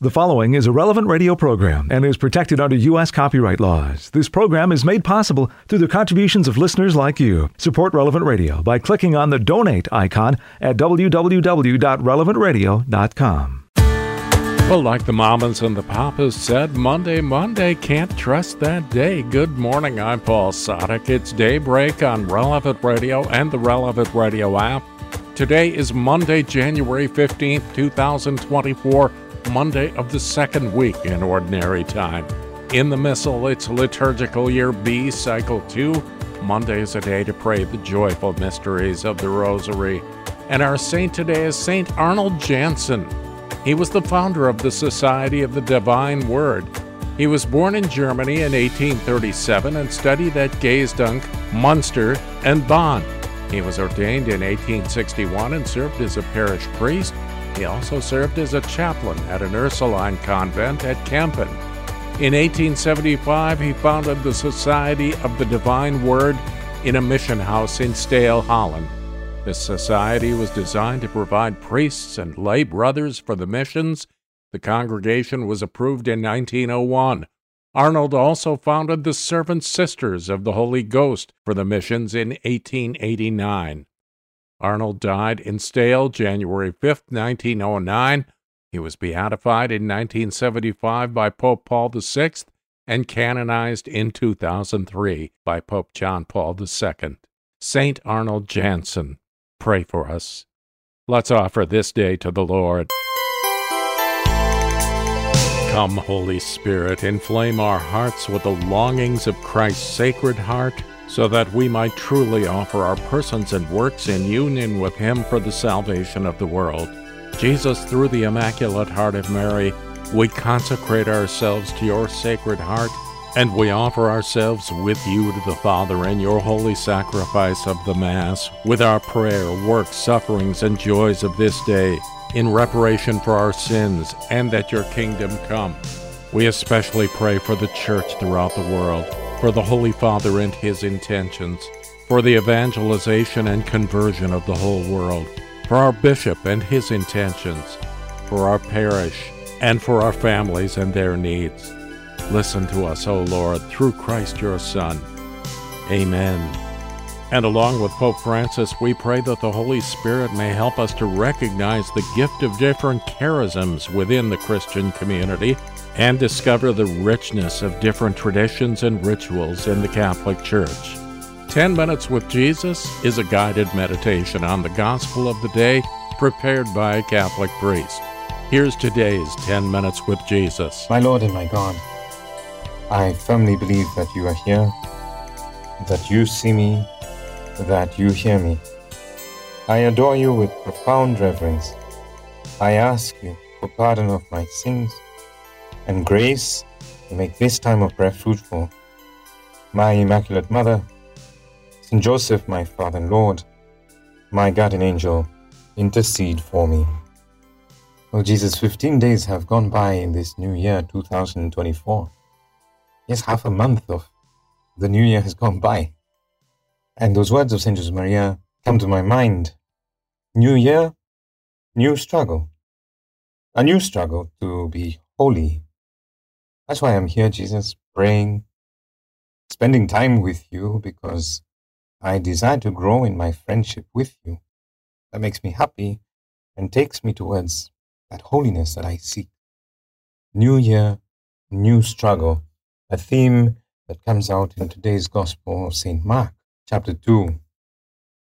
The following is a relevant radio program and is protected under U.S. copyright laws. This program is made possible through the contributions of listeners like you. Support Relevant Radio by clicking on the donate icon at www.relevantradio.com. Well, like the mamas and the papas said, Monday, Monday, can't trust that day. Good morning, I'm Paul Sadek. It's daybreak on Relevant Radio and the Relevant Radio app. Today is Monday, January 15th, 2024. Monday of the second week in Ordinary Time. In the Missal, it's liturgical year B, cycle 2. Monday is a day to pray the joyful mysteries of the Rosary. And our saint today is Saint Arnold Jansen. He was the founder of the Society of the Divine Word. He was born in Germany in 1837 and studied at Gaesdonck, Munster, and Bonn. He was ordained in 1861 and served as a parish priest he also served as a chaplain at an Ursuline convent at Kampen. In 1875, he founded the Society of the Divine Word in a mission house in Stahel, Holland. The society was designed to provide priests and lay brothers for the missions. The congregation was approved in 1901. Arnold also founded the Servant Sisters of the Holy Ghost for the missions in 1889. Arnold died in Stahel January 5, 1909. He was beatified in 1975 by Pope Paul VI and canonized in 2003 by Pope John Paul II. Saint Arnold Jansen, pray for us. Let's offer this day to the Lord. Come, Holy Spirit, inflame our hearts with the longings of Christ's sacred heart so that we might truly offer our persons and works in union with Him for the salvation of the world. Jesus, through the Immaculate Heart of Mary, we consecrate ourselves to your sacred heart, and we offer ourselves with you to the Father in your holy sacrifice of the Mass, with our prayer, works, sufferings, and joys of this day, in reparation for our sins, and that your kingdom come. We especially pray for the Church throughout the world for the Holy Father and his intentions, for the evangelization and conversion of the whole world, for our bishop and his intentions, for our parish, and for our families and their needs. Listen to us, O Lord, through Christ your Son. Amen. And along with Pope Francis, we pray that the Holy Spirit may help us to recognize the gift of different charisms within the Christian community and discover the richness of different traditions and rituals in the Catholic Church. 10 Minutes with Jesus is a guided meditation on the gospel of the day prepared by a Catholic priest. Here's today's 10 Minutes with Jesus. My Lord and my God, I firmly believe that you are here, that you see me, that you hear me. I adore you with profound reverence. I ask you for pardon of my sins and grace to make this time of prayer fruitful. My Immaculate Mother, Saint Joseph, my Father and Lord, my guardian angel, intercede for me. Oh Jesus, 15 days have gone by in this new year, 2024. Yes, half a month of the new year has gone by. And those words of Saint Josemaría come to my mind. New year, new struggle. A new struggle to be holy, that's why I'm here, Jesus, praying, spending time with you because I desire to grow in my friendship with you. That makes me happy and takes me towards that holiness that I seek. New year, new struggle, a theme that comes out in today's Gospel of St. Mark, chapter 2.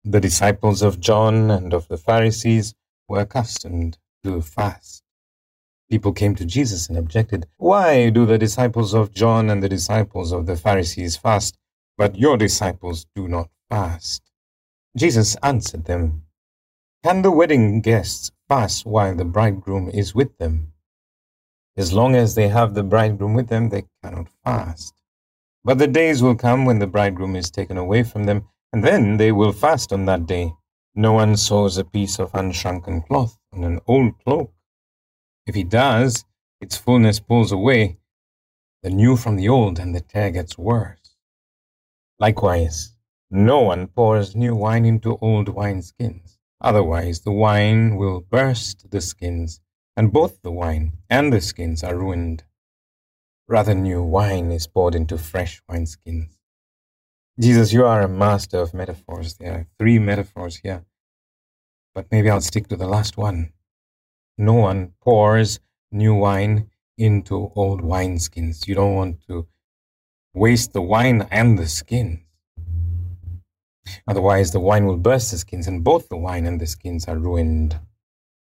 The disciples of John and of the Pharisees were accustomed to fast. People came to Jesus and objected, Why do the disciples of John and the disciples of the Pharisees fast, but your disciples do not fast? Jesus answered them, Can the wedding guests fast while the bridegroom is with them? As long as they have the bridegroom with them, they cannot fast. But the days will come when the bridegroom is taken away from them, and then they will fast on that day. No one sews a piece of unshrunken cloth on an old cloak if he does, its fullness pulls away the new from the old, and the tear gets worse. Likewise, no one pours new wine into old wineskins. Otherwise, the wine will burst the skins, and both the wine and the skins are ruined. Rather, new wine is poured into fresh wineskins. Jesus, you are a master of metaphors. There are three metaphors here, but maybe I'll stick to the last one. No one pours new wine into old wineskins. You don't want to waste the wine and the skins. Otherwise, the wine will burst the skins, and both the wine and the skins are ruined.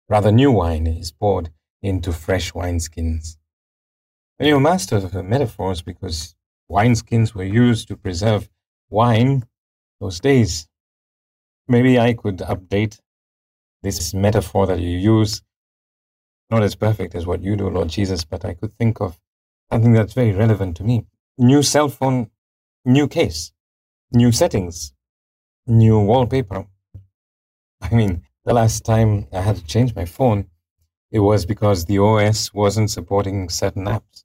Rather, new wine is poured into fresh wineskins. And you're masters of the metaphors because wineskins were used to preserve wine those days. Maybe I could update this metaphor that you use. Not as perfect as what you do, Lord Jesus, but I could think of something that's very relevant to me. New cell phone, new case, new settings, new wallpaper. I mean, the last time I had to change my phone, it was because the OS wasn't supporting certain apps.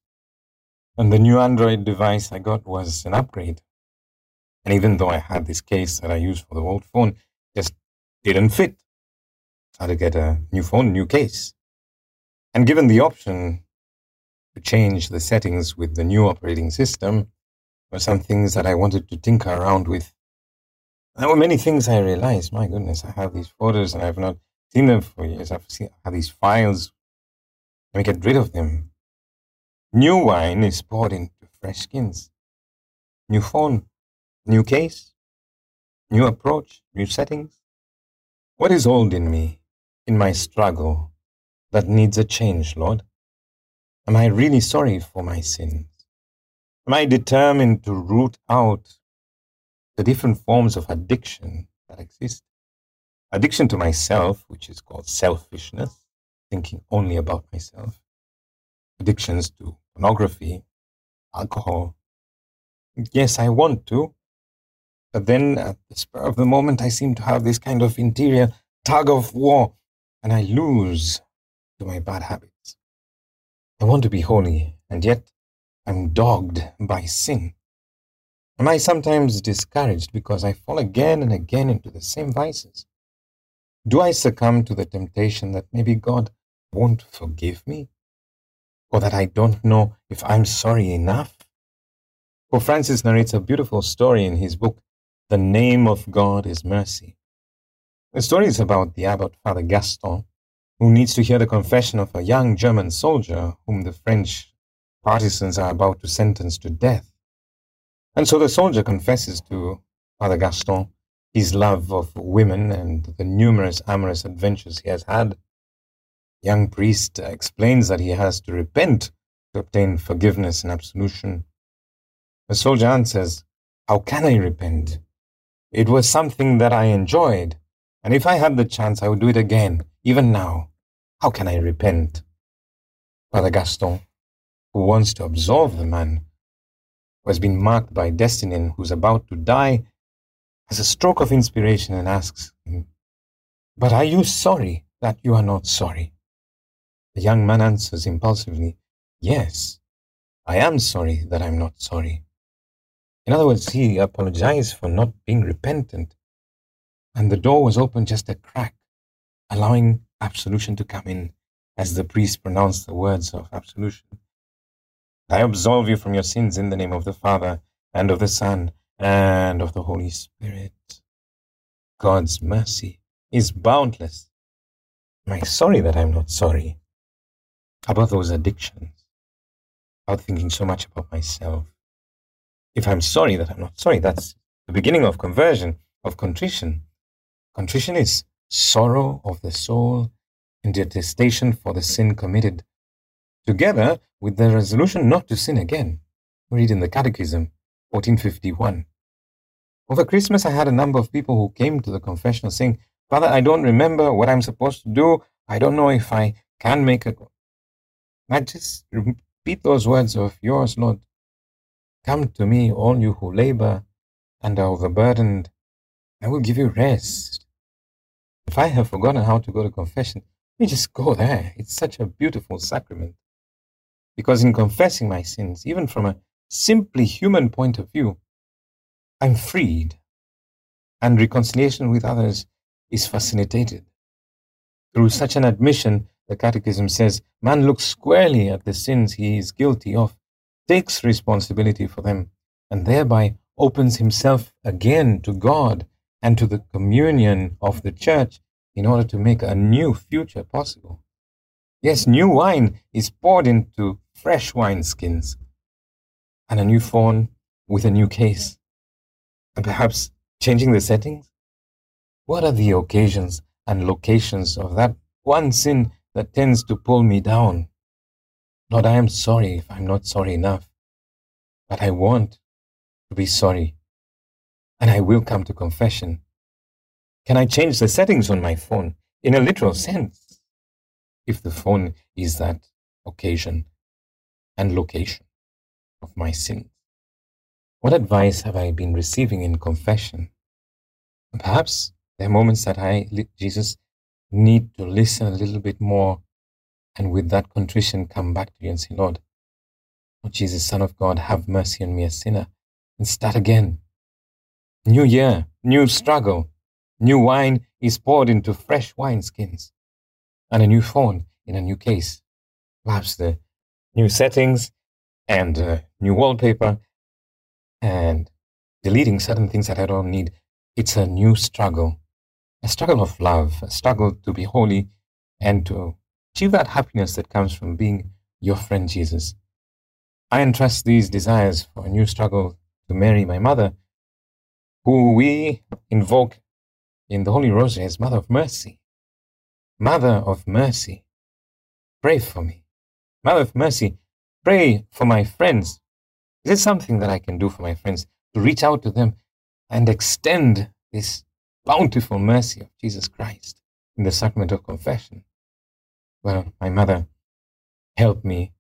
And the new Android device I got was an upgrade. And even though I had this case that I used for the old phone, just didn't fit. I had to get a new phone, new case. And given the option to change the settings with the new operating system, were some things that I wanted to tinker around with. There were many things I realized. My goodness, I have these photos and I've not seen them for years. I've seen, I have these files. Let me get rid of them. New wine is poured into fresh skins. New phone, New case? New approach? New settings? What is old in me, in my struggle, that needs a change, Lord? Am I really sorry for my sins? Am I determined to root out the different forms of addiction that exist? Addiction to myself, which is called selfishness, thinking only about myself. Addictions to pornography, alcohol. Yes, I want to, but then at the spur of the moment, I seem to have this kind of interior tug of war, and I lose to my bad habits. I want to be holy, and yet I'm dogged by sin. Am I sometimes discouraged because I fall again and again into the same vices? Do I succumb to the temptation that maybe God won't forgive me? Or that I don't know if I'm sorry enough? Pope Francis narrates a beautiful story in his book, the name of God is mercy. The story is about the abbot, Father Gaston, who needs to hear the confession of a young German soldier whom the French partisans are about to sentence to death. And so the soldier confesses to Father Gaston his love of women and the numerous amorous adventures he has had. Young priest explains that he has to repent to obtain forgiveness and absolution. The soldier answers, How can I repent? It was something that I enjoyed, and if I had the chance, I would do it again, even now. How can I repent? Father Gaston, who wants to absolve the man who has been marked by destiny and who's about to die, has a stroke of inspiration and asks him, But are you sorry that you are not sorry? The young man answers impulsively, Yes, I am sorry that I'm not sorry. In other words, he apologized for not being repentant. And the door was open just a crack, allowing absolution to come in as the priest pronounced the words of absolution. I absolve you from your sins in the name of the Father, and of the Son, and of the Holy Spirit. God's mercy is boundless. Am I sorry that I'm not sorry? About those addictions, about thinking so much about myself, if I'm sorry that I'm not sorry, that's the beginning of conversion, of contrition. Contrition is sorrow of the soul and detestation for the sin committed, together with the resolution not to sin again. We read in the Catechism, 1451. Over Christmas, I had a number of people who came to the confessional saying, Father, I don't remember what I'm supposed to do. I don't know if I can make it. I just repeat those words of yours, Lord. Come to me, all you who labor and are overburdened, I will give you rest. If I have forgotten how to go to confession, let me just go there. It's such a beautiful sacrament. Because in confessing my sins, even from a simply human point of view, I'm freed, and reconciliation with others is facilitated. Through such an admission, the Catechism says, man looks squarely at the sins he is guilty of, takes responsibility for them, and thereby opens himself again to God and to the communion of the church in order to make a new future possible. Yes, new wine is poured into fresh wineskins, and a new phone with a new case, and perhaps changing the settings? What are the occasions and locations of that one sin that tends to pull me down? Lord, I am sorry if I'm not sorry enough, but I want to be sorry, and I will come to confession. Can I change the settings on my phone in a literal sense? If the phone is that occasion and location of my sins. What advice have I been receiving in confession? Perhaps there are moments that I, Jesus, need to listen a little bit more and with that contrition come back to you and say, Lord, Lord Jesus, Son of God, have mercy on me, a sinner, and start again. New year, new struggle. New wine is poured into fresh wineskins, and a new phone in a new case. Perhaps the new settings and uh, new wallpaper and deleting certain things that I don't need. It's a new struggle, a struggle of love, a struggle to be holy and to achieve that happiness that comes from being your friend Jesus. I entrust these desires for a new struggle to Mary, my mother, who we invoke in the Holy Rosary as Mother of Mercy. Mother of Mercy, pray for me. Mother of Mercy, pray for my friends. Is it something that I can do for my friends to reach out to them and extend this bountiful mercy of Jesus Christ in the sacrament of confession? Well, my mother helped me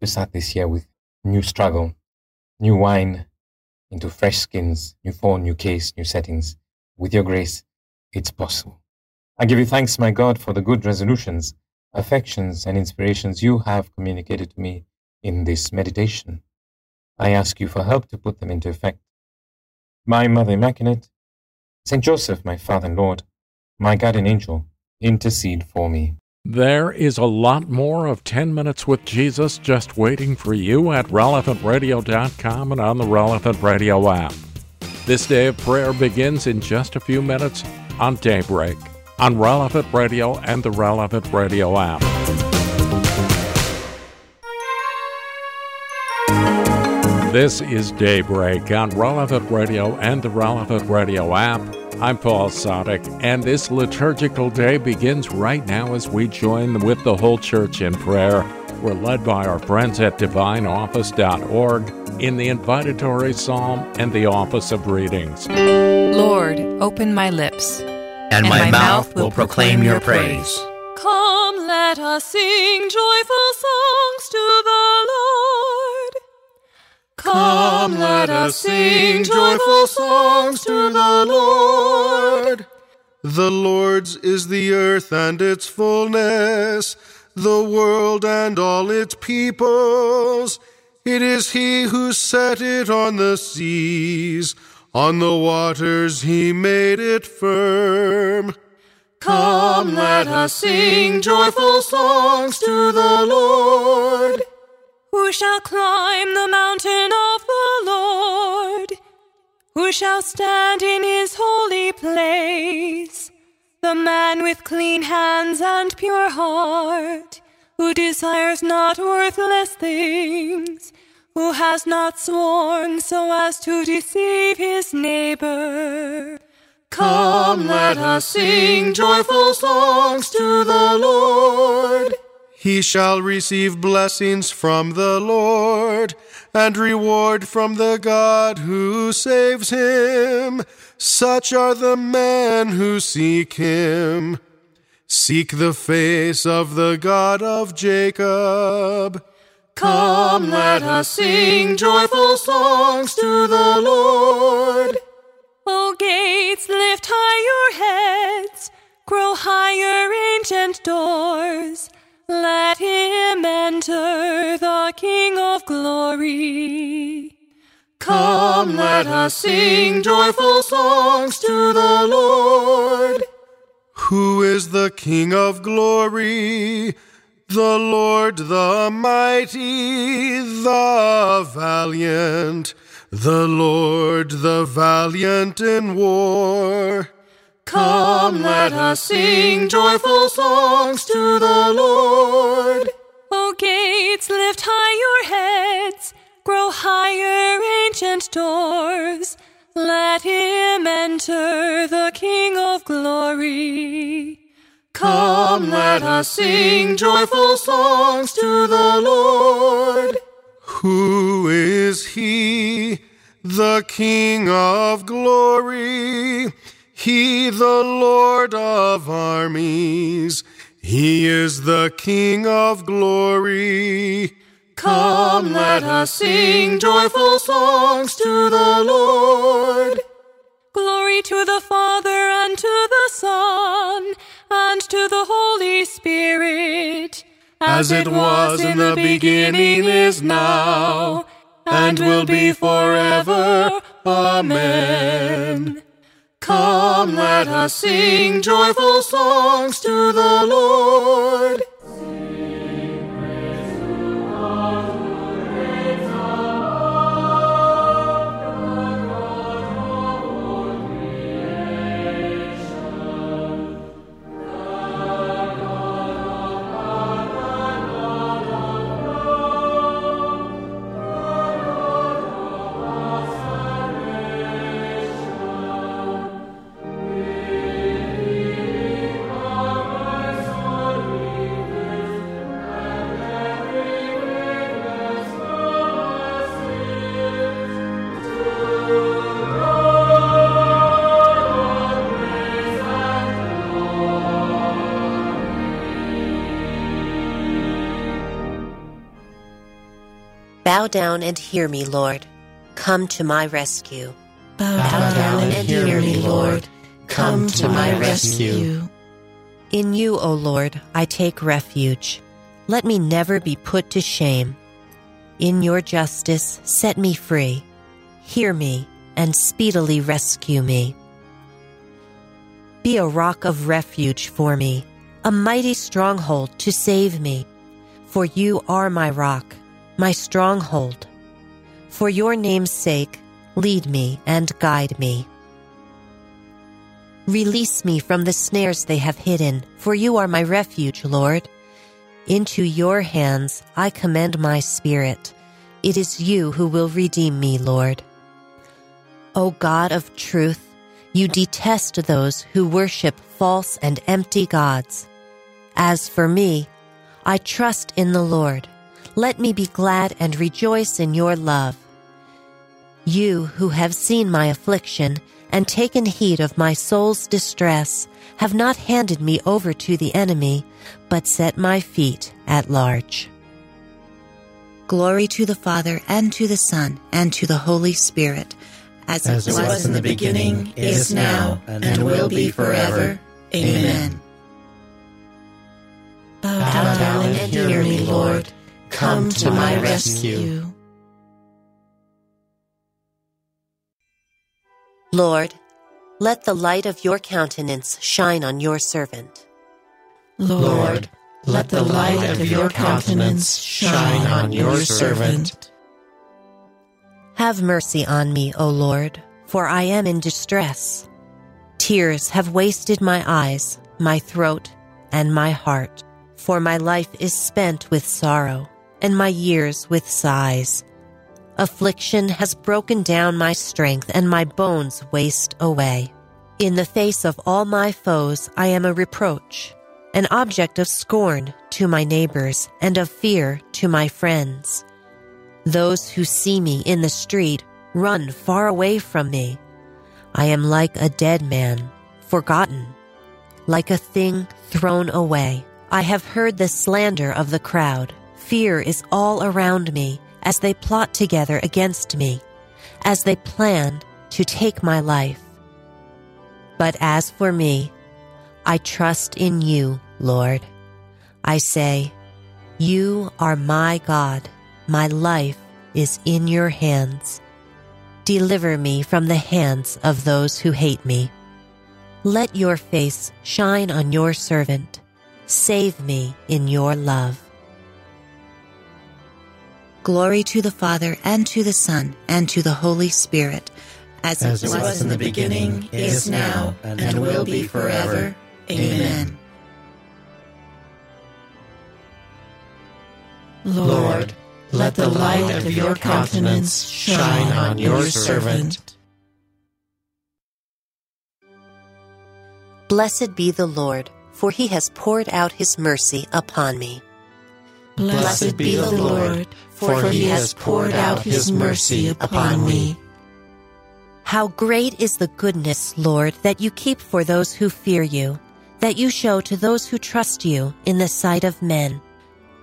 to start this year with new struggle, new wine into fresh skins, new phone, new case, new settings. With your grace, it's possible. I give you thanks, my God, for the good resolutions, affections, and inspirations you have communicated to me in this meditation. I ask you for help to put them into effect. My Mother Immaculate, Saint Joseph, my Father and Lord, my guardian angel, intercede for me. There is a lot more of 10 Minutes with Jesus just waiting for you at relevantradio.com and on the Relevant Radio app. This day of prayer begins in just a few minutes on Daybreak on Relevant Radio and the Relevant Radio app. This is Daybreak on Relevant Radio and the Relevant Radio app. I'm Paul Sadek, and this liturgical day begins right now as we join with the whole church in prayer. We're led by our friends at divineoffice.org in the invitatory psalm and the office of readings. Lord, open my lips, and, my, mouth will proclaim your praise. Come, let us sing joyful songs to the Lord. Come, let us sing joyful songs to the Lord. The Lord's is the earth and its fullness, the world and all its peoples. It is He who set it on the seas, on the waters He made it firm. Come, let us sing joyful songs to the Lord. Who shall climb the mountain of the Lord? Who shall stand in his holy place? The man with clean hands and pure heart, who desires not worthless things, who has not sworn so as to deceive his neighbor. Come, let us sing joyful songs to the Lord. He shall receive blessings from the Lord and reward from the God who saves him. Such are the men who seek him. Seek the face of the God of Jacob. Come, let us sing joyful songs to the Lord. O gates, lift high your heads, grow higher, ancient doors. Let him enter, the King of glory. Come, let us sing joyful songs to the Lord. Who is the King of glory? The Lord the mighty, the valiant, the Lord the valiant in war. Come, let us sing joyful songs to the Lord. O gates, lift high your heads, grow higher, ancient doors. Let him enter, the King of glory. Come, let us sing joyful songs to the Lord. Who is he, the King of glory? He, the Lord of armies. He is the King of glory. Come, let us sing joyful songs to the Lord. Glory to the Father and to the Son and to the Holy Spirit, as it was in the beginning, is now, and will be forever. Amen. Let us sing joyful songs to the Lord. Down and hear me, Lord. Come to my rescue. Bow, Bow down and hear me, Lord. Come to my rescue. In you, O Lord, I take refuge. Let me never be put to shame. In your justice, set me free. Hear me and speedily rescue me. Be a rock of refuge for me, a mighty stronghold to save me. For you are my rock my stronghold. For your name's sake, lead me and guide me. Release me from the snares they have hidden, for you are my refuge, Lord. Into your hands I commend my spirit. It is you who will redeem me, Lord. O God of truth, you detest those who worship false and empty gods. As for me, I trust in the Lord. Let me be glad and rejoice in your love. You who have seen my affliction and taken heed of my soul's distress have not handed me over to the enemy, but set my feet at large. Glory to the Father, and to the Son, and to the Holy Spirit, as, as it was, was in the beginning, is now, and will be forever. Amen. Bow down and hear me, Lord. Come to my rescue. Lord, let the light of your countenance shine on your servant. Lord, let the light of your countenance shine on your servant. Have mercy on me, O Lord, for I am in distress. Tears have wasted my eyes, my throat, and my heart, for my life is spent with sorrow and my years with sighs. Affliction has broken down my strength, and my bones waste away. In the face of all my foes, I am a reproach, an object of scorn to my neighbors, and of fear to my friends. Those who see me in the street run far away from me. I am like a dead man, forgotten, like a thing thrown away. I have heard the slander of the crowd. Fear is all around me as they plot together against me, as they plan to take my life. But as for me, I trust in you, Lord. I say, You are my God. My life is in your hands. Deliver me from the hands of those who hate me. Let your face shine on your servant. Save me in your love. Glory to the Father, and to the Son, and to the Holy Spirit, as, As it it was in the beginning, is now, and will be forever. Amen. Lord, let the light of your countenance shine on your servant. Blessed be the Lord, for he has poured out his mercy upon me. Blessed be the Lord, for he has poured out his mercy upon me. How great is the goodness, Lord, that you keep for those who fear you, that you show to those who trust you in the sight of men.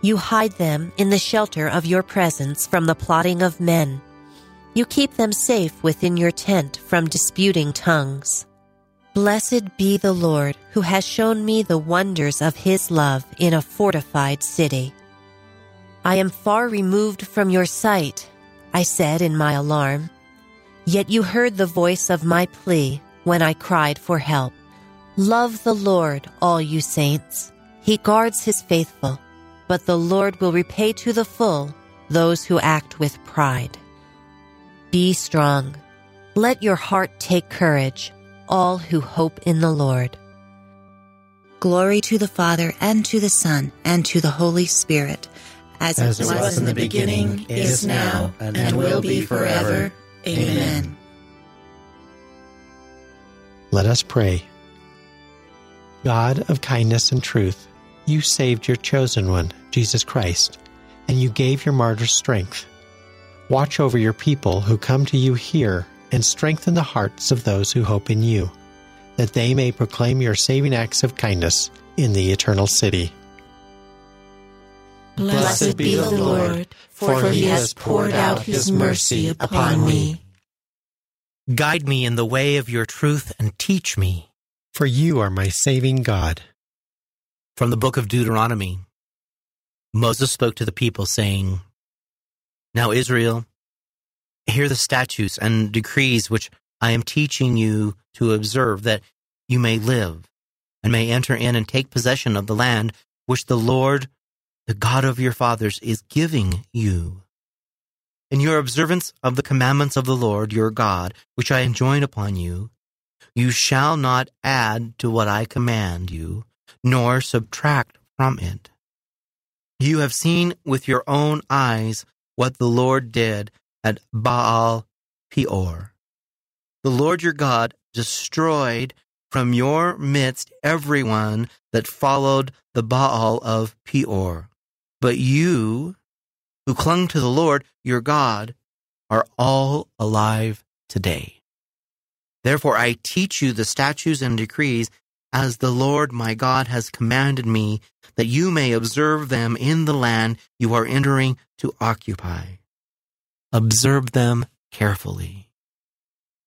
You hide them in the shelter of your presence from the plotting of men. You keep them safe within your tent from disputing tongues. Blessed be the Lord who has shown me the wonders of his love in a fortified city. I am far removed from your sight, I said in my alarm. Yet you heard the voice of my plea when I cried for help. Love the Lord, all you saints. He guards his faithful, but the Lord will repay to the full those who act with pride. Be strong. Let your heart take courage, all who hope in the Lord. Glory to the Father, and to the Son, and to the Holy Spirit, as, As it was in the beginning, is now, and will be forever. Amen. Let us pray. God of kindness and truth, you saved your chosen one, Jesus Christ, and you gave your martyrs strength. Watch over your people who come to you here and strengthen the hearts of those who hope in you, that they may proclaim your saving acts of kindness in the eternal city. Blessed be the Lord, for he has poured out his mercy upon me. Guide me in the way of your truth and teach me. For you are my saving God. From the book of Deuteronomy Moses spoke to the people, saying, Now, Israel, hear the statutes and decrees which I am teaching you to observe, that you may live and may enter in and take possession of the land which the Lord, the God of your fathers, is giving you. In your observance of the commandments of the Lord your God, which I enjoin upon you, you shall not add to what I command you, nor subtract from it. You have seen with your own eyes what the Lord did at Baal Peor. The Lord your God destroyed from your midst everyone that followed the Baal of Peor. But you, who clung to the Lord your God, are all alive today. Therefore I teach you the statutes and decrees as the Lord my God has commanded me, that you may observe them in the land you are entering to occupy. Observe them carefully.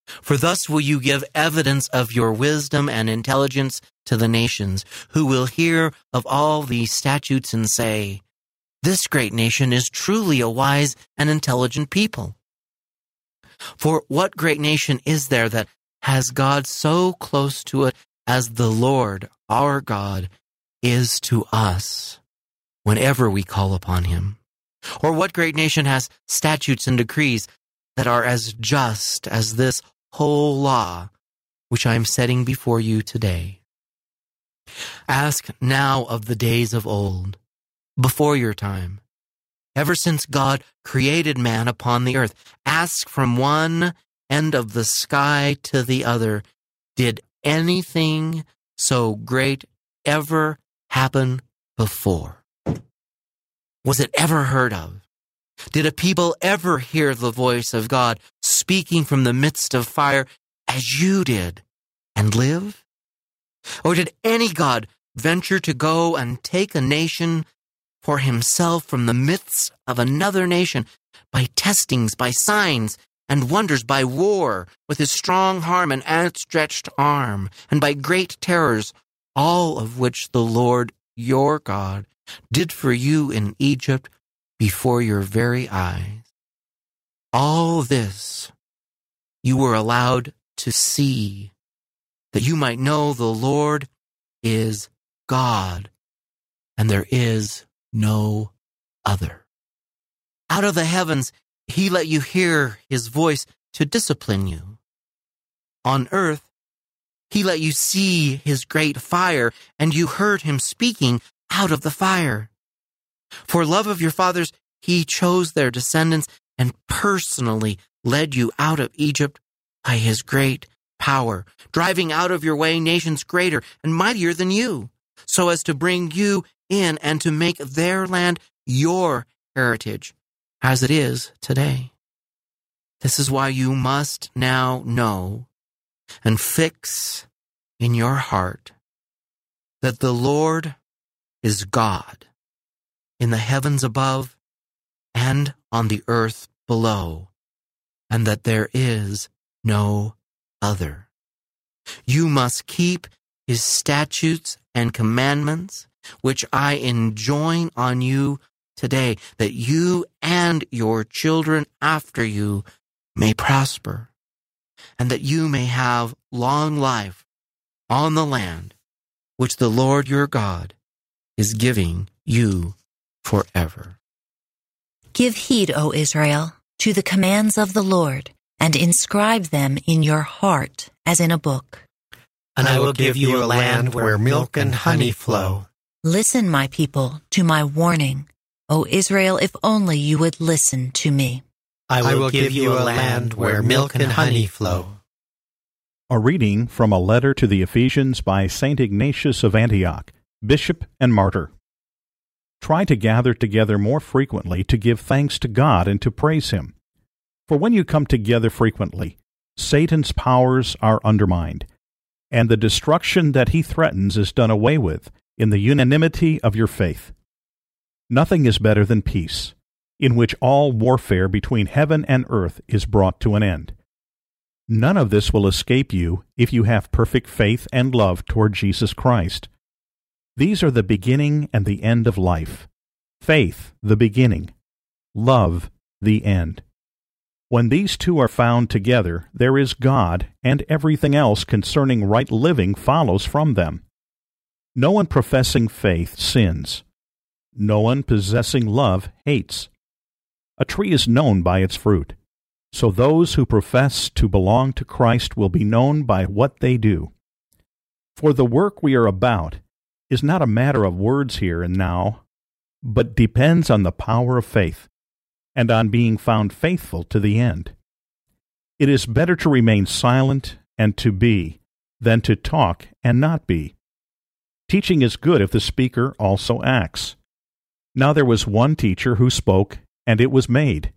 For thus will you give evidence of your wisdom and intelligence to the nations, who will hear of all these statutes and say, This great nation is truly a wise and intelligent people. For what great nation is there that has God so close to it as the Lord our God is to us whenever we call upon him? Or what great nation has statutes and decrees that are as just as this whole law which I am setting before you today? Ask now of the days of old, before your time, ever since God created man upon the earth. Ask from one end of the sky to the other, did anything so great ever happen before? Was it ever heard of? Did a people ever hear the voice of God speaking from the midst of fire as you did and live? Or did any God venture to go and take a nation for himself from the midst of another nation by testings, by signs, and wonders by war with his strong arm and outstretched arm, and by great terrors, all of which the Lord your God did for you in Egypt before your very eyes. All this you were allowed to see that you might know the Lord is God, and there is no other. Out of the heavens, he let you hear his voice to discipline you. On earth, he let you see his great fire, and you heard him speaking out of the fire. For love of your fathers, he chose their descendants and personally led you out of Egypt by his great power, driving out of your way nations greater and mightier than you, so as to bring you in and to make their land your heritage, as it is today. This is why you must now know and fix in your heart that the Lord is God in the heavens above and on the earth below, and that there is no other. You must keep his statutes and commandments, which I enjoin on you today, that you and your children after you may prosper, and that you may have long life on the land which the Lord your God is giving you forever. Give heed, O Israel, to the commands of the Lord, and inscribe them in your heart as in a book. And I will give you a land where milk and honey flow. Listen, my people, to my warning. O Israel, if only you would listen to me. I will give you a land where milk and honey flow. A reading from a letter to the Ephesians by St. Ignatius of Antioch, Bishop and Martyr. Try to gather together more frequently to give thanks to God and to praise Him. For when you come together frequently, Satan's powers are undermined, and the destruction that he threatens is done away with in the unanimity of your faith. Nothing is better than peace, in which all warfare between heaven and earth is brought to an end. None of this will escape you if you have perfect faith and love toward Jesus Christ. These are the beginning and the end of life. Faith, the beginning. Love, the end. When these two are found together, there is God, and everything else concerning right living follows from them. No one professing faith sins. No one possessing love hates. A tree is known by its fruit. So those who profess to belong to Christ will be known by what they do. For the work we are about is not a matter of words here and now, but depends on the power of faith and on being found faithful to the end. It is better to remain silent and to be than to talk and not be. Teaching is good if the speaker also acts. Now there was one teacher who spoke, and it was made,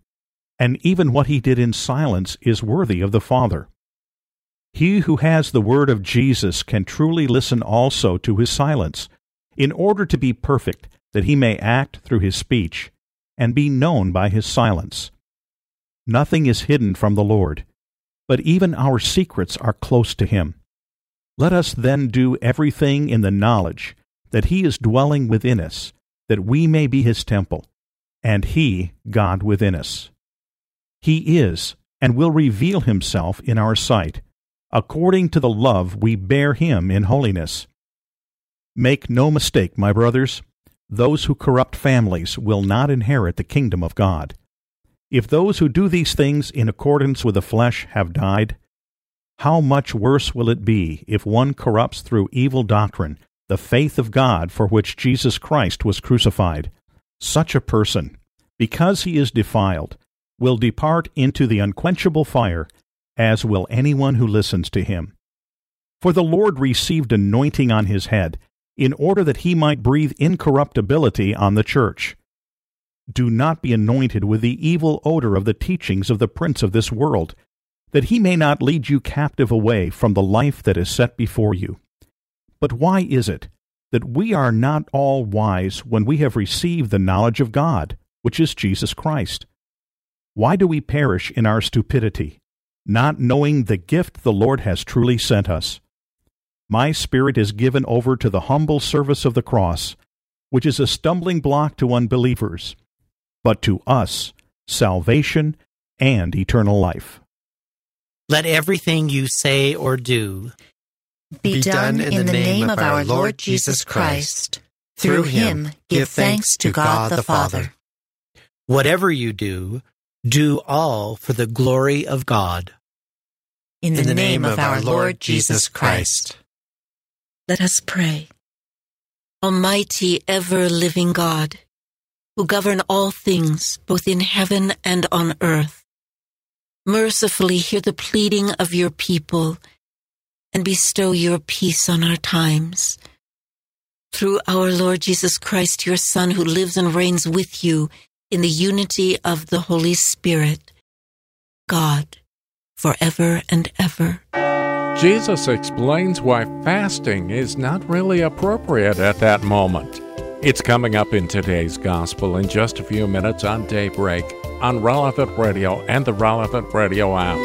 and even what he did in silence is worthy of the Father. He who has the word of Jesus can truly listen also to his silence, in order to be perfect, that he may act through his speech, and be known by his silence. Nothing is hidden from the Lord, but even our secrets are close to him. Let us then do everything in the knowledge that he is dwelling within us, that we may be his temple, and he God within us. He is, and will reveal himself in our sight according to the love we bear him in holiness. Make no mistake, my brothers, those who corrupt families will not inherit the kingdom of God. If those who do these things in accordance with the flesh have died, how much worse will it be if one corrupts through evil doctrine the faith of God for which Jesus Christ was crucified? Such a person, because he is defiled, will depart into the unquenchable fire as will anyone who listens to him. For the Lord received anointing on his head, in order that he might breathe incorruptibility on the church. Do not be anointed with the evil odor of the teachings of the prince of this world, that he may not lead you captive away from the life that is set before you. But why is it that we are not all wise when we have received the knowledge of God, which is Jesus Christ? Why do we perish in our stupidity? not knowing the gift the Lord has truly sent us. My spirit is given over to the humble service of the cross, which is a stumbling block to unbelievers, but to us, salvation and eternal life. Let everything you say or do be done in the name of our Lord Jesus Christ. Through him, give thanks to God the Father. Whatever you do, do all for the glory of God. In the, name of our Lord Jesus Christ. Let us pray. Almighty, ever living God, who govern all things, both in heaven and on earth, mercifully hear the pleading of your people and bestow your peace on our times. Through our Lord Jesus Christ, your Son, who lives and reigns with you in the unity of the Holy Spirit, God, forever and ever. Jesus explains why fasting is not really appropriate at that moment. It's coming up in today's gospel in just a few minutes on Daybreak on Relevant Radio and the Relevant Radio app.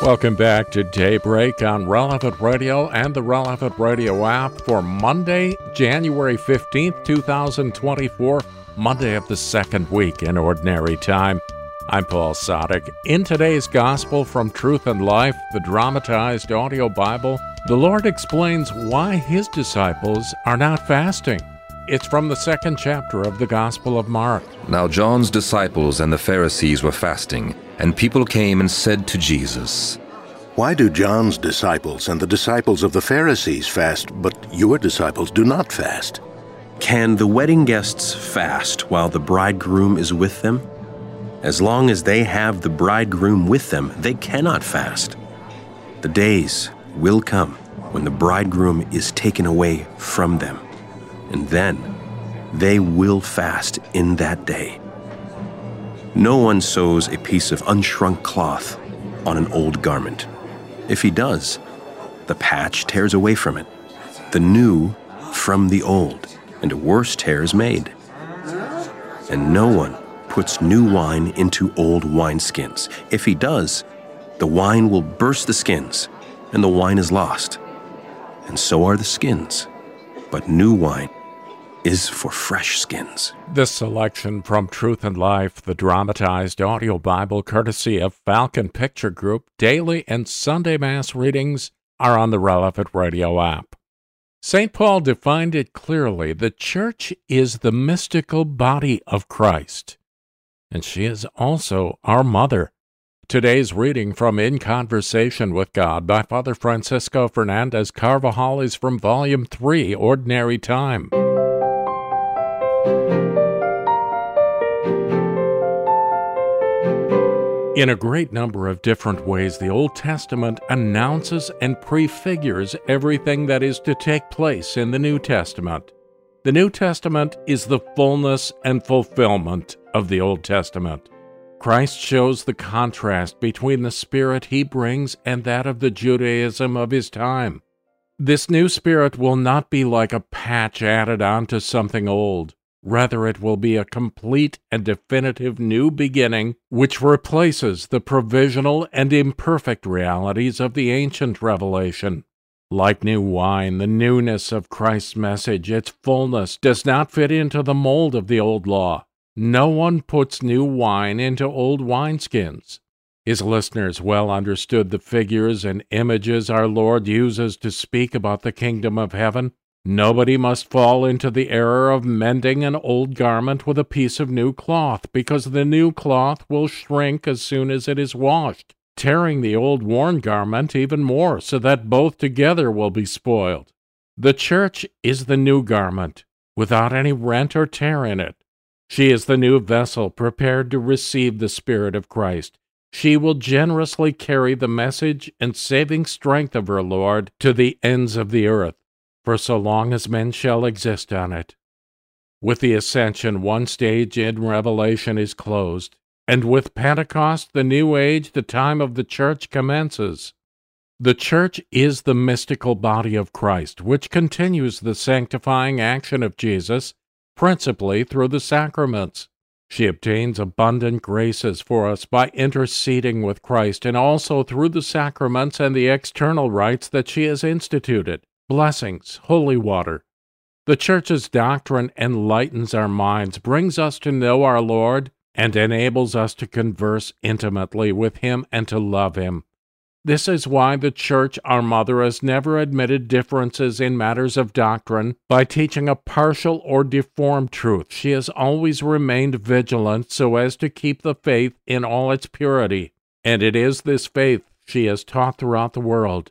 Welcome back to Daybreak on Relevant Radio and the Relevant Radio app for Monday, January 15th, 2024, Monday of the second week in Ordinary Time. I'm Paul Sadek. In today's Gospel from Truth and Life, the dramatized audio Bible, the Lord explains why his disciples are not fasting. It's from the second chapter of the Gospel of Mark. Now John's disciples and the Pharisees were fasting, and people came and said to Jesus, Why do John's disciples and the disciples of the Pharisees fast, but your disciples do not fast? Can the wedding guests fast while the bridegroom is with them? As long as they have the bridegroom with them, they cannot fast. The days will come when the bridegroom is taken away from them, and then they will fast in that day. No one sews a piece of unshrunk cloth on an old garment. If he does, the patch tears away from it, the new from the old, and a worse tear is made. And no one puts new wine into old wineskins. If he does, the wine will burst the skins, and the wine is lost. And so are the skins. But new wine is for fresh skins. This selection from Truth and Life, the dramatized audio Bible courtesy of Falcon Picture Group, daily and Sunday Mass readings are on the relevant radio app. St. Paul defined it clearly the church is the mystical body of Christ and she is also our mother. Today's reading from In Conversation with God by Father Francisco Fernandez Carvajal is from Volume 3, Ordinary Time. In a great number of different ways, the Old Testament announces and prefigures everything that is to take place in the New Testament. The New Testament is the fullness and fulfillment of the Old Testament. Christ shows the contrast between the spirit he brings and that of the Judaism of his time. This new spirit will not be like a patch added on to something old. Rather, it will be a complete and definitive new beginning which replaces the provisional and imperfect realities of the ancient revelation. Like new wine, the newness of Christ's message, its fullness, does not fit into the mold of the old law. No one puts new wine into old wineskins. His listeners well understood the figures and images our Lord uses to speak about the kingdom of heaven. Nobody must fall into the error of mending an old garment with a piece of new cloth, because the new cloth will shrink as soon as it is washed, tearing the old worn garment even more, so that both together will be spoiled. The church is the new garment, without any rent or tear in it. She is the new vessel prepared to receive the Spirit of Christ. She will generously carry the message and saving strength of her Lord to the ends of the earth, for so long as men shall exist on it. With the ascension, one stage in Revelation is closed, and with Pentecost, the new age, the time of the church commences. The church is the mystical body of Christ, which continues the sanctifying action of Jesus principally through the sacraments. She obtains abundant graces for us by interceding with Christ and also through the sacraments and the external rites that she has instituted blessings, holy water. The Church's doctrine enlightens our minds, brings us to know our Lord, and enables us to converse intimately with Him and to love Him. This is why the Church, our mother, has never admitted differences in matters of doctrine by teaching a partial or deformed truth. She has always remained vigilant so as to keep the faith in all its purity, and it is this faith she has taught throughout the world.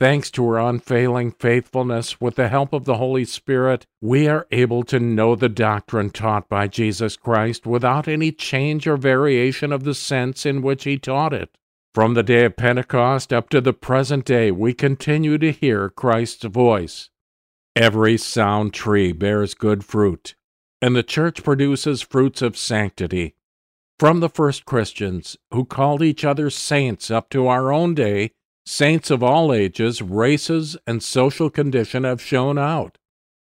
Thanks to her unfailing faithfulness, with the help of the Holy Spirit, we are able to know the doctrine taught by Jesus Christ without any change or variation of the sense in which he taught it. From the day of Pentecost up to the present day, we continue to hear Christ's voice. Every sound tree bears good fruit, and the church produces fruits of sanctity. From the first Christians, who called each other saints up to our own day, saints of all ages, races, and social condition have shown out.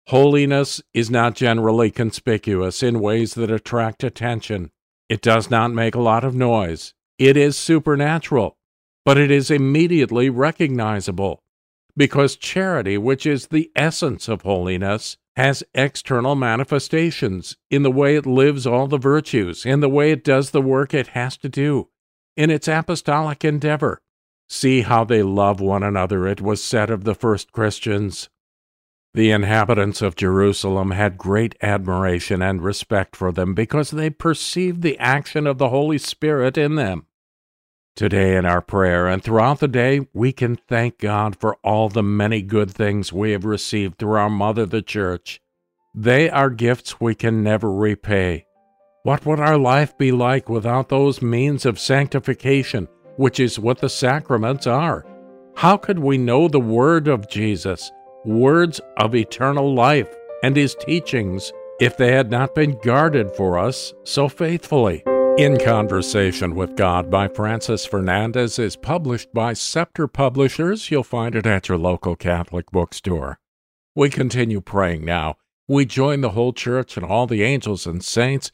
Holiness is not generally conspicuous in ways that attract attention. It does not make a lot of noise. It is supernatural, but it is immediately recognizable because charity, which is the essence of holiness, has external manifestations in the way it lives all the virtues, in the way it does the work it has to do, in its apostolic endeavor. See how they love one another, it was said of the first Christians. The inhabitants of Jerusalem had great admiration and respect for them because they perceived the action of the Holy Spirit in them. Today, in our prayer and throughout the day, we can thank God for all the many good things we have received through our Mother, the Church. They are gifts we can never repay. What would our life be like without those means of sanctification, which is what the sacraments are? How could we know the Word of Jesus, words of eternal life, and His teachings if they had not been guarded for us so faithfully? In Conversation with God by Francis Fernandez is published by Scepter Publishers. You'll find it at your local Catholic bookstore. We continue praying now. We join the whole church and all the angels and saints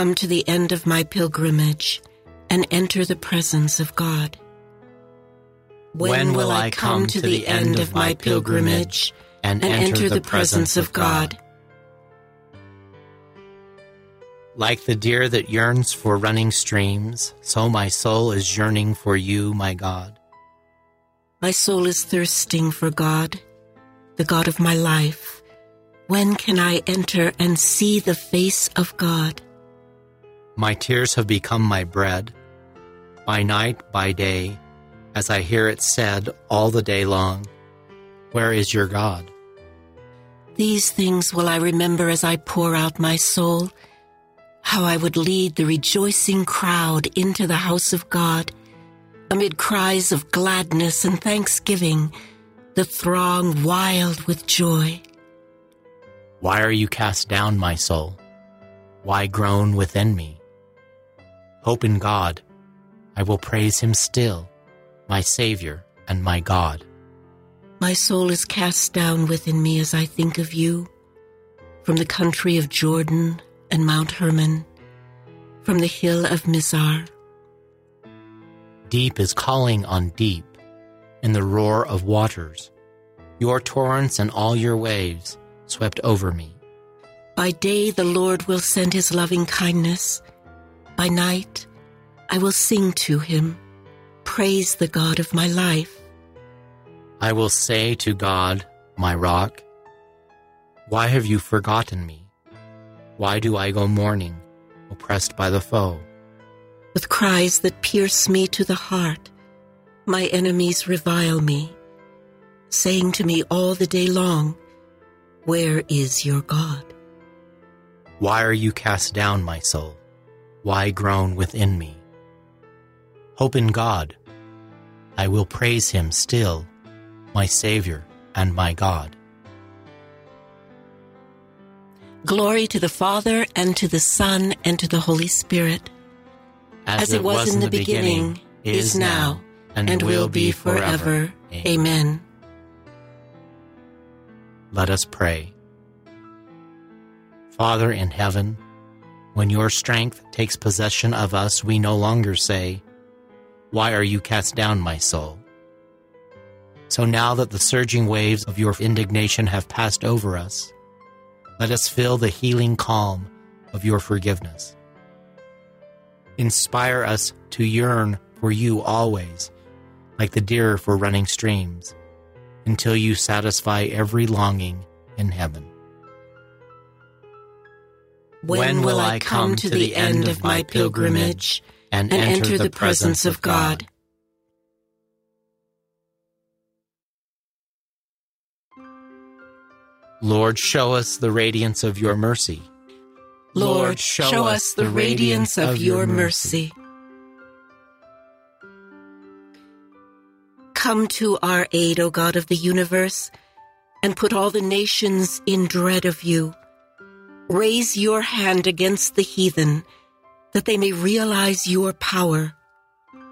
Come to the end of my pilgrimage and enter the presence of God? When, when will I come to the end of my pilgrimage and, and enter the presence of God? Like the deer that yearns for running streams, so my soul is yearning for you, my God. My soul is thirsting for God, the God of my life. When can I enter and see the face of God? My tears have become my bread, by night, by day, as I hear it said all the day long. Where is your God? These things will I remember as I pour out my soul. How I would lead the rejoicing crowd into the house of God, amid cries of gladness and thanksgiving, the throng wild with joy. Why are you cast down, my soul? Why groan within me? Hope in God. I will praise him still, my Savior and my God. My soul is cast down within me as I think of you, from the country of Jordan and Mount Hermon, from the hill of Mizar. Deep is calling on deep in the roar of waters. Your torrents and all your waves swept over me. By day the Lord will send his loving kindness. By night I will sing to him, praise the God of my life. I will say to God, my rock, Why have you forgotten me? Why do I go mourning, oppressed by the foe? With cries that pierce me to the heart, my enemies revile me, saying to me all the day long, Where is your God? Why are you cast down, my soul? Why groan within me? Hope in God. I will praise him still my Savior and my God. Glory to the Father, and to the Son, and to the Holy Spirit. As, As it was in the beginning, is now, and will be forever. Amen. Let us pray. Father in heaven, when your strength takes possession of us, we no longer say, Why are you cast down, my soul? So now that the surging waves of your indignation have passed over us, let us feel the healing calm of your forgiveness. Inspire us to yearn for you always, like the deer for running streams, until you satisfy every longing in heaven. When will I come to the end of my pilgrimage and enter the presence of God? Lord, show us the radiance of your mercy. Lord, show us the radiance of your mercy. Come to our aid, O God of the universe, and put all the nations in dread of you. Raise your hand against the heathen, that they may realize your power.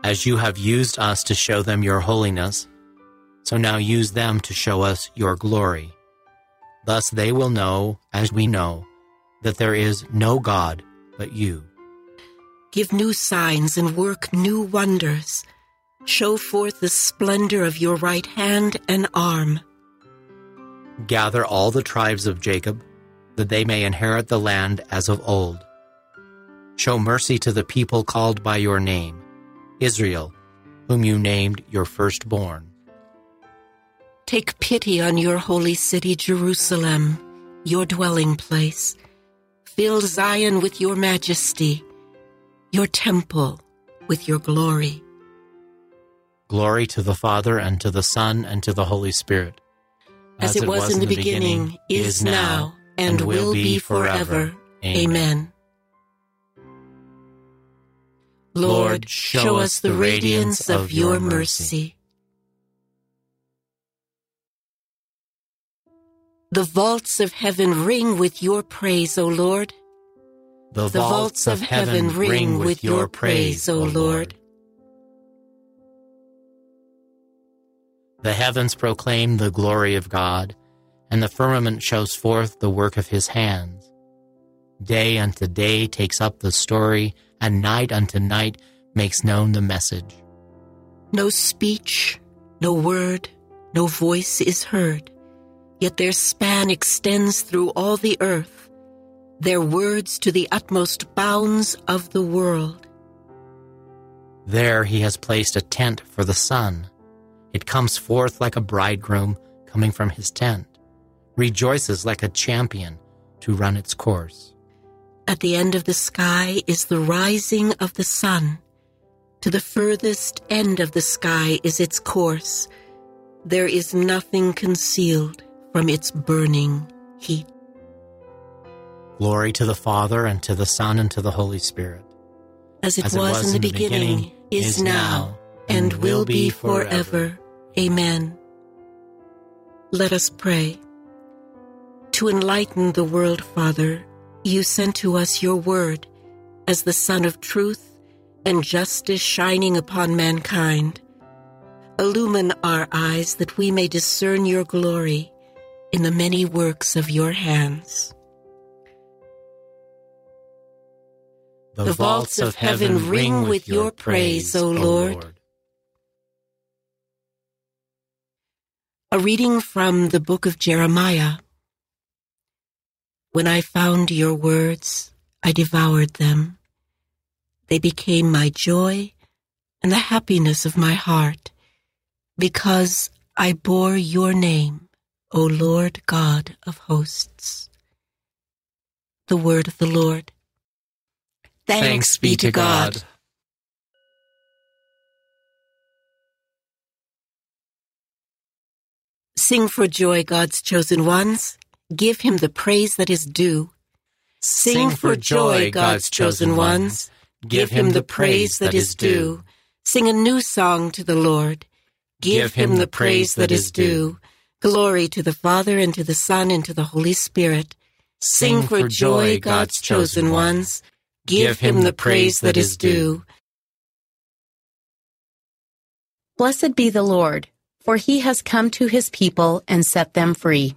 As you have used us to show them your holiness, so now use them to show us your glory. Thus they will know, as we know, that there is no God but you. Give new signs and work new wonders. Show forth the splendor of your right hand and arm. Gather all the tribes of Jacob, that they may inherit the land as of old. Show mercy to the people called by your name, Israel, whom you named your firstborn. Take pity on your holy city, Jerusalem, your dwelling place. Fill Zion with your majesty, your temple with your glory. Glory to the Father, and to the Son, and to the Holy Spirit. As, it was, in the beginning, is now, and will be forever. Amen. Lord, show us the radiance of your mercy. The vaults of heaven ring with your praise, O Lord. The, vaults of heaven ring with your praise, O Lord. The heavens proclaim the glory of God, and the firmament shows forth the work of his hands. Day unto day takes up the story, and night unto night makes known the message. No speech, no word, no voice is heard, yet their span extends through all the earth, their words to the utmost bounds of the world. There he has placed a tent for the sun. It comes forth like a bridegroom coming from his tent, rejoices like a champion to run its course. At the end of the sky is the rising of the sun. To the furthest end of the sky is its course. There is nothing concealed from its burning heat. Glory to the Father, and to the Son, and to the Holy Spirit. As it, As was, it was, in the beginning, beginning is now, and will be forever. Amen. Let us pray. To enlighten the world, Father, you sent to us your word as the sun of truth and justice shining upon mankind. Illumine our eyes that we may discern your glory in the many works of your hands. The vaults of heaven ring with your praise, O Lord. A reading from the book of Jeremiah. When I found your words, I devoured them. They became my joy and the happiness of my heart, because I bore your name, O Lord God of hosts. The word of the Lord. Thanks, be to God. Sing for joy, God's chosen ones. Give him the praise that is due. Sing for joy, God's chosen ones. Give him the praise that is due. Sing a new song to the Lord. Give him the praise that is due. Glory to the Father, and to the Son, and to the Holy Spirit. Sing for joy, God's chosen ones. Give him the praise that is due. Blessed be the Lord, for he has come to his people and set them free.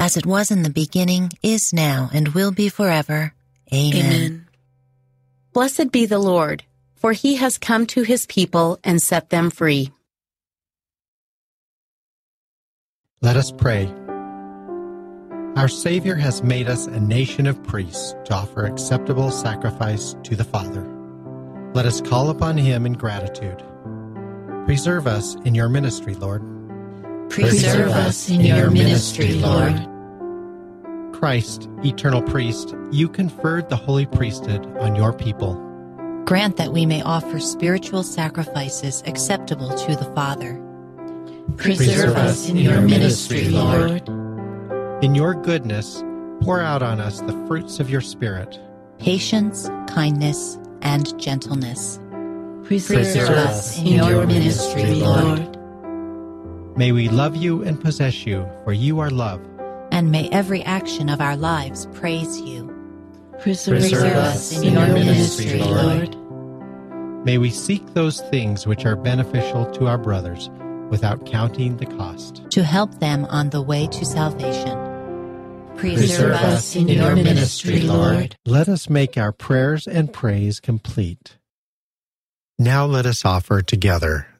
As it was in the beginning, is now, and will be forever. Amen. Amen. Blessed be the Lord, for he has come to his people and set them free. Let us pray. Our Savior has made us a nation of priests to offer acceptable sacrifice to the Father. Let us call upon Him in gratitude. Preserve us in your ministry, Lord. Preserve us in your ministry, Lord. Christ, eternal priest, you conferred the holy priesthood on your people. Grant that we may offer spiritual sacrifices acceptable to the Father. Preserve us in your ministry, Lord. In your goodness, pour out on us the fruits of your Spirit patience, kindness, and gentleness. Preserve, us in your ministry, Lord. May we love you and possess you, for you are love. And may every action of our lives praise you. Preserve, Preserve us in your ministry, Lord. May we seek those things which are beneficial to our brothers without counting the cost. To help them on the way to salvation Preserve us in your ministry, Lord. Let us make our prayers and praise complete. Now let us offer together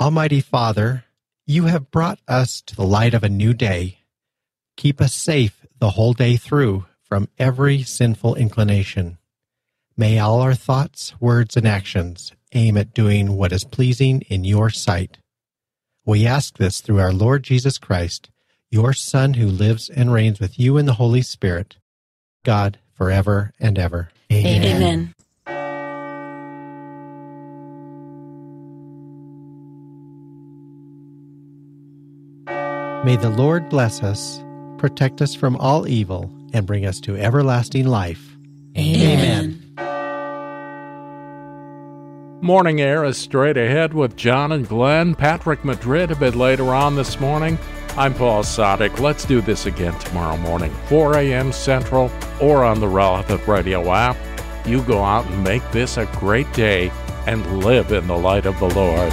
Almighty Father, you have brought us to the light of a new day. Keep us safe the whole day through from every sinful inclination. May all our thoughts, words, and actions aim at doing what is pleasing in your sight. We ask this through our Lord Jesus Christ, your Son, who lives and reigns with you in the Holy Spirit, God, forever and ever. Amen. May the Lord bless us, protect us from all evil, and bring us to everlasting life. Amen. Morning Air is straight ahead with John and Glenn. Patrick Madrid a bit later on this morning. I'm Paul Sadek. Let's do this again tomorrow morning, 4 a.m. Central, or on the relevant radio app. You go out and make this a great day and live in the light of the Lord.